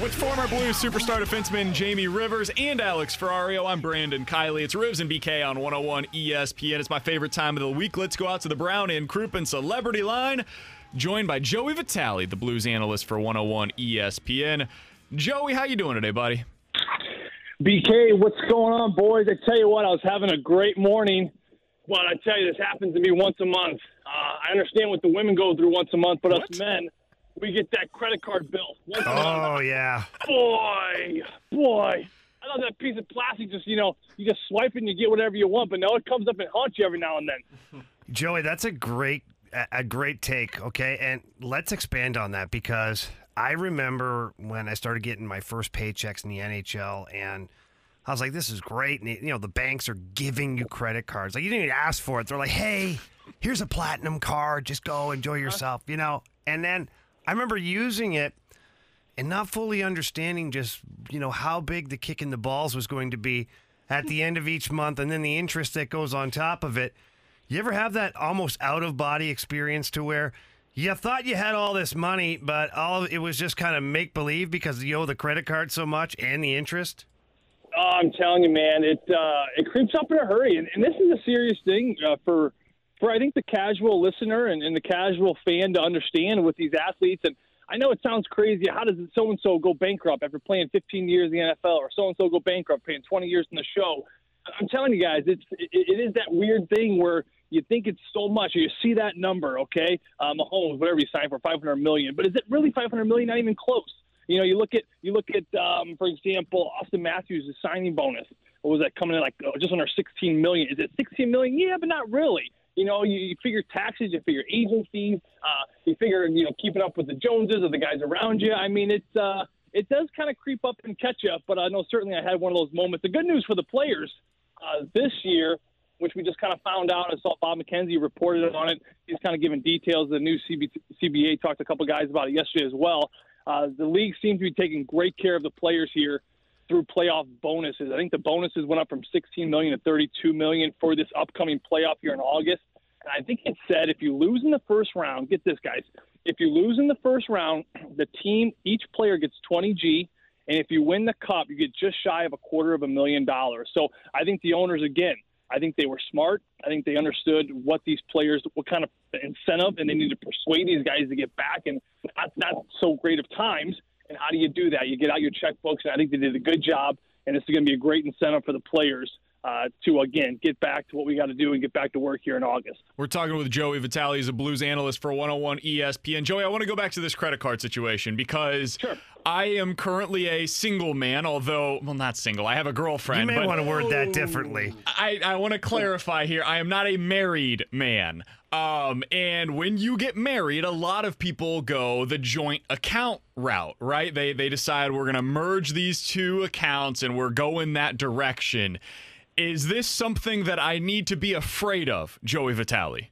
With former Blues superstar defenseman Jamie Rivers and Alex Ferrario, I'm Brandon Kiley. It's Rivs and BK on 101 ESPN. It's my favorite time of the week. Let's go out to the Brown and Crouppen Celebrity Line, joined by Joey Vitale, the Blues analyst for 101 ESPN. Joey, how you doing today, buddy? BK, what's going on, boys? I tell you what, I was having a great morning. Well, I tell you, this happens to me once a month. Uh, I understand what the women go through once a month, but What? us men, we get that credit card bill. Once Oh yeah. Boy, boy. I thought that piece of plastic just, you know, you just swipe it and you get whatever you want, but now it comes up and haunts you every now and then. Joey, that's a great a- a great take, okay? And let's expand on that because I remember when I started getting my first paychecks in the NHL and I was like, this is great. And, you know, the banks are giving you credit cards. Like, you didn't even ask for it. They're like, hey, here's a platinum card. Just go enjoy uh-huh. yourself, you know? And then I remember using it and not fully understanding just, you know, how big the kick in the balls was going to be at the end of each month and then the interest that goes on top of it. You ever have that almost out of body experience to where you thought you had all this money, but all of it was just kind of make believe because you owe the credit card so much and the interest? Oh, I'm telling you, man, it uh, it creeps up in a hurry, and, and this is a serious thing uh, for for I think the casual listener and, and the casual fan to understand with these athletes. And I know it sounds crazy. How does so and so go bankrupt after playing 15 years in the NFL, or so and so go bankrupt playing 20 years in the show? I'm telling you guys, it's it, it is that weird thing where you think it's so much, or you see that number, okay, uh, Mahomes, whatever you sign for 500 million, but is it really 500 million? Not even close. You know, you look at you look at, um, for example, Auston Matthews' signing bonus. What was that coming in like oh, just under 16 million? Is it 16 million? Yeah, but not really. You know, you, you figure taxes, you figure agencies, uh, you figure you know keeping up with the Joneses or the guys around you. I mean, it's uh, it does kind of creep up and catch up. But I know certainly I had one of those moments. The good news for the players uh, this year, which we just kind of found out. I saw Bob McKenzie reported on it. He's kind of giving details. The new CB, CBA talked to a couple guys about it yesterday as well. Uh, the league seems to be taking great care of the players here through playoff bonuses. I think the bonuses went up from 16 million to 32 million for this upcoming playoff here in August. And I think it said if you lose in the first round, get this, guys. If you lose in the first round, the team, each player gets 20 G. And if you win the cup, you get just shy of a quarter of a million dollars. So I think the owners, again, I think they were smart. I think they understood what these players, what kind of incentive, and they need to persuade these guys to get back and not, not so great of times. And how do you do that? You get out your checkbooks, and I think they did a good job. And this is going to be a great incentive for the players uh, to, again, get back to what we got to do and get back to work here in August. We're talking with Joey Vitale. He's a Blues analyst for 101 ESPN. Joey, I want to go back to this credit card situation because Sure. I am currently a single man, although, well, not single. I have a girlfriend. You may but want to word that differently. I, I want to clarify here. I am not a married man. Um, and when you get married, a lot of people go the joint account route, right? They they decide we're gonna merge these two accounts and we're going that direction. Is this something that I need to be afraid of, Joey Vitale?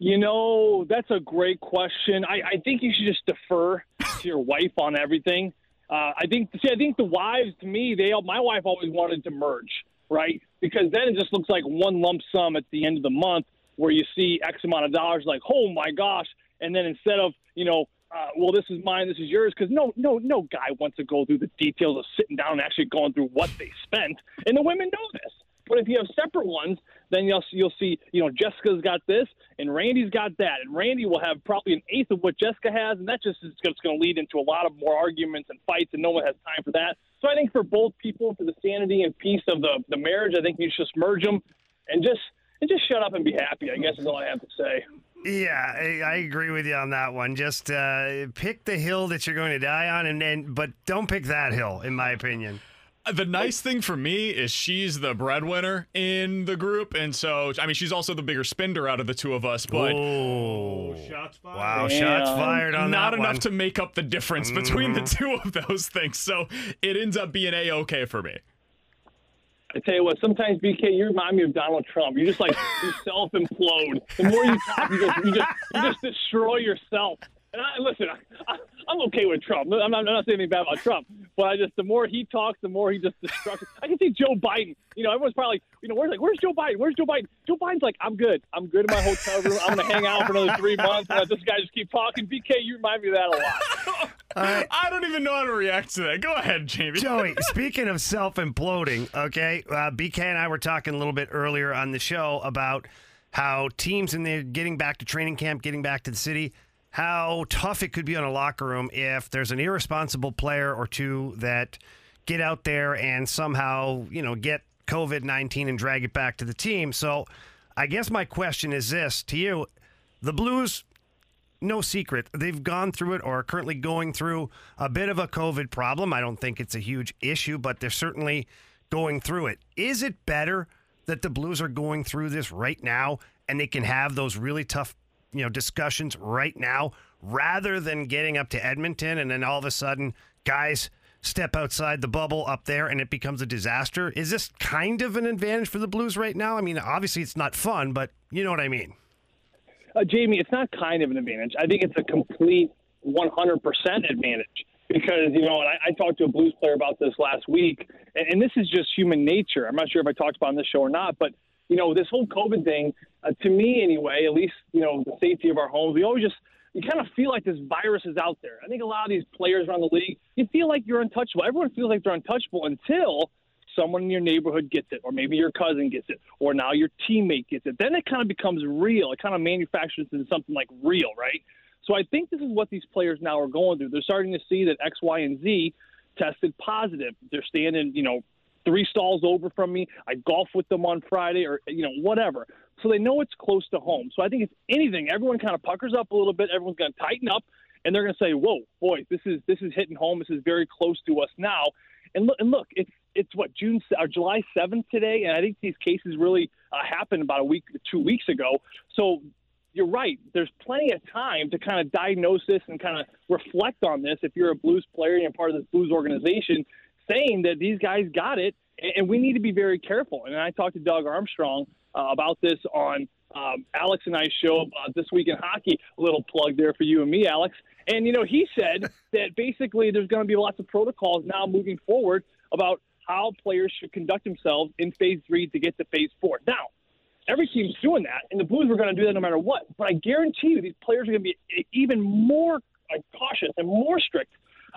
You know, that's a great question. I, I think you should just defer to your wife on everything. Uh, I think, see, I think the wives, to me, they, my wife always wanted to merge, right? Because then it just looks like one lump sum at the end of the month where you see X amount of dollars, like, oh my gosh. And then instead of, you know, uh, well, this is mine, this is yours, because no, no, no guy wants to go through the details of sitting down and actually going through what they spent. And the women know this. But if you have separate ones, then you'll you'll see you know Jessica's got this and Randy's got that, and Randy will have probably an eighth of what Jessica has, and that just is going to lead into a lot of more arguments and fights, and no one has time for that. So I think for both people, for the sanity and peace of the the marriage, I think you should just merge them and just and just shut up and be happy. I guess is all I have to say. Yeah, I, I agree with you on that one. Just uh, pick the hill that you're going to die on, and then but don't pick that hill, in my opinion. The nice thing for me is she's the breadwinner in the group, and so I mean she's also the bigger spender out of the two of us. But oh, shots fired. wow, Damn. shots fired on not that enough one. to make up the difference between the mm-hmm. two of those things. So it ends up being a okay for me. I tell you what, sometimes BK, you remind me of Donald Trump. You just like you self implode. The more you talk, you just you just, you just destroy yourself. And I, listen, I, I, I'm okay with Trump. I'm not, I'm not saying anything bad about Trump, but I just the more he talks, the more he just destructs. I can see Joe Biden. You know, everyone's probably like, you know, where's like, where's Joe Biden? Where's Joe Biden? Joe Biden's like, I'm good. I'm good in my hotel room. I'm gonna hang out for another three months. And let this guy just keep talking. BK, you remind me of that a lot. I don't even know how to react to that. Go ahead, Jamie. Joey, speaking of self imploding, okay, uh, BK and I were talking a little bit earlier on the show about how teams in the getting back to training camp, getting back to the city, how tough it could be on a locker room if there's an irresponsible player or two that get out there and somehow, you know, get COVID 19 and drag it back to the team. So I guess my question is this to you the Blues no secret. They've gone through it or are currently going through a bit of a COVID problem. I don't think it's a huge issue, but they're certainly going through it. Is it better that the Blues are going through this right now and they can have those really tough, you know, discussions right now rather than getting up to Edmonton and then all of a sudden guys step outside the bubble up there and it becomes a disaster? Is this kind of an advantage for the Blues right now? I mean, obviously it's not fun, but you know what I mean. uh, Jamie, it's not kind of an advantage. I think it's a complete 100% advantage because, you know, I, I talked to a blues player about this last week, and, and this is just human nature. I'm not sure if I talked about on this show or not, but, you know, this whole COVID thing, uh, to me anyway, at least, you know, the safety of our homes, we always just, you kind of feel like this virus is out there. I think a lot of these players around the league, you feel like you're untouchable. Everyone feels like they're untouchable until someone in your neighborhood gets it, or maybe your cousin gets it, or now your teammate gets it. Then it kind of becomes real. It kind of manufactures into something like real, right? So I think this is what these players now are going through. They're starting to see that X, Y, and Z tested positive. They're standing, you know, three stalls over from me. I golf with them on Friday, or you know, whatever. So they know it's close to home. So I think if anything. Everyone kind of puckers up a little bit. Everyone's going to tighten up, and they're going to say, "Whoa, boy, this is this is hitting home. This is very close to us now." And look, and look, it's it's what June or July seventh today, and I think these cases really uh, happened about a week, two weeks ago. So you're right. There's plenty of time to kind of diagnose this and kind of reflect on this. If you're a Blues player and you're part of this Blues organization, saying that these guys got it, and we need to be very careful. And I talked to Doug Armstrong uh, about this on um, Alex and I's show about this week in hockey. A little plug there for you and me, Alex. And you know, he said that basically there's going to be lots of protocols now moving forward about how players should conduct themselves in phase three to get to phase four. Now, every team's doing that, and the Blues were going to do that no matter what. But I guarantee you, these players are going to be even more uh, cautious and more strict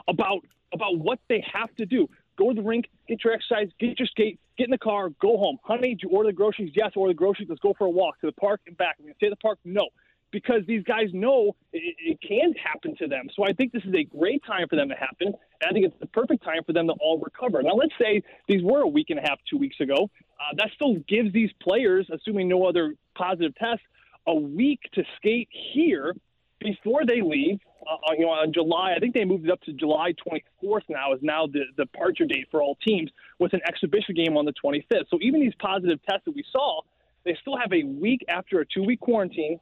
about about what they have to do. Go to the rink, get your exercise, get your skate, get in the car, go home. Honey, did you order the groceries? Yes, order the groceries. Let's go for a walk to the park and back. I'm going to stay at the park? No. Because these guys know it, it can happen to them. So I think this is a great time for them to happen. And I think it's the perfect time for them to all recover. Now, let's say these were a week and a half, two weeks ago. Uh, that still gives these players, assuming no other positive tests, a week to skate here before they leave. Uh, you know, on July, I think they moved it up to July 24th now is now the, the departure date for all teams with an exhibition game on the 25th. So even these positive tests that we saw, they still have a week after a two-week quarantine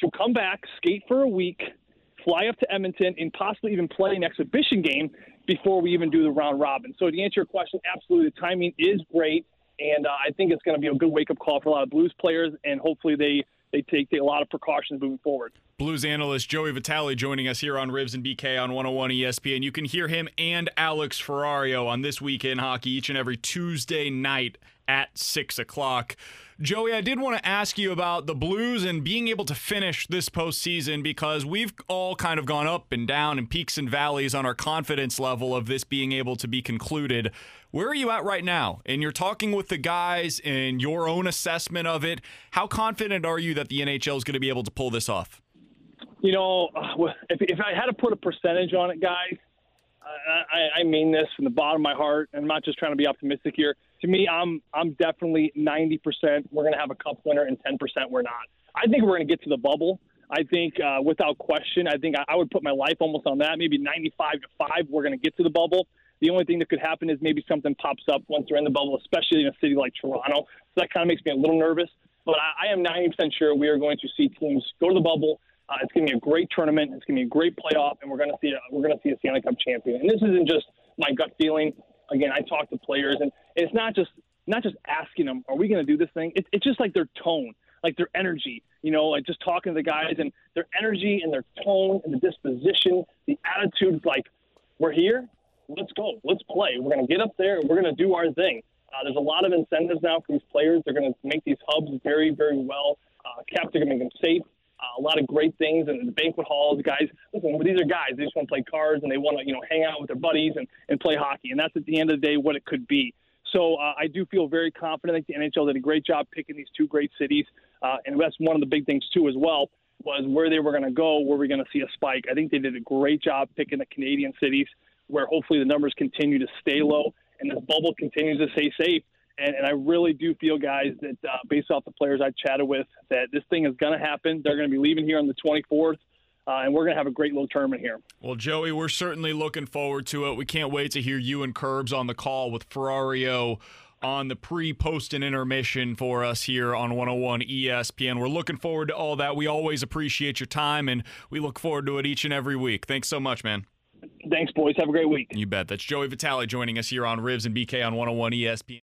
to come back, skate for a week, fly up to Edmonton, and possibly even play an exhibition game before we even do the round robin. So to answer your question, absolutely, the timing is great, and uh, I think it's going to be a good wake-up call for a lot of Blues players, and hopefully they they take, take a lot of precautions moving forward. Blues analyst Joey Vitale joining us here on Rivs and BK on 101 ESPN. You can hear him and Alex Ferrario on This Week in Hockey each and every Tuesday night at 6 o'clock. Joey, I did want to ask you about the Blues and being able to finish this postseason because we've all kind of gone up and down and peaks and valleys on our confidence level of this being able to be concluded. Where are you at right now? And you're talking with the guys and your own assessment of it. How confident are you that the NHL is going to be able to pull this off? You know, uh, if, if I had to put a percentage on it, guys, I, I mean this from the bottom of my heart, I'm not just trying to be optimistic here. To me, I'm I'm definitely 90% we're going to have a cup winner, and 10% we're not. I think we're going to get to the bubble. I think, uh, without question, I think I, I would put my life almost on that. Maybe 95 to five, we're going to get to the bubble. The only thing that could happen is maybe something pops up once they're in the bubble, especially in a city like Toronto. So that kind of makes me a little nervous. But I, I am 90% sure we are going to see teams go to the bubble. Uh, it's going to be a great tournament. It's going to be a great playoff, and we're going to see a, we're going to see a Stanley Cup champion. And this isn't just my gut feeling. Again, I talk to players, and it's not just not just asking them, "Are we going to do this thing?" It's it's just like their tone, like their energy. You know, like just talking to the guys and their energy and their tone and the disposition, the attitude. Like we're here, let's go, let's play. We're going to get up there, and we're going to do our thing. Uh, there's a lot of incentives now for these players. They're going to make these hubs very, very well uh, kept. They're going to make them safe. Uh, a lot of great things in the banquet halls. Guys, listen, these are guys. They just want to play cards and they want to, you know, hang out with their buddies and, and play hockey. And that's at the end of the day what it could be. So uh, I do feel very confident. I think the NHL did a great job picking these two great cities. Uh, and that's one of the big things, too, as well, was where they were going to go, we're going to see a spike. I think they did a great job picking the Canadian cities where hopefully the numbers continue to stay low and this bubble continues to stay safe. And, and I really do feel, guys, that uh, based off the players I chatted with, that this thing is going to happen. They're going to be leaving here on the 24th. Uh, and we're going to have a great little tournament here. Well, Joey, we're certainly looking forward to it. We can't wait to hear you and Curbs on the call with Ferrario on the pre, post, and intermission for us here on 101 ESPN. We're looking forward to all that. We always appreciate your time, and we look forward to it each and every week. Thanks so much, man. Thanks, boys. Have a great week. You bet. That's Joey Vitale joining us here on Rivs and BK on 101 ESPN.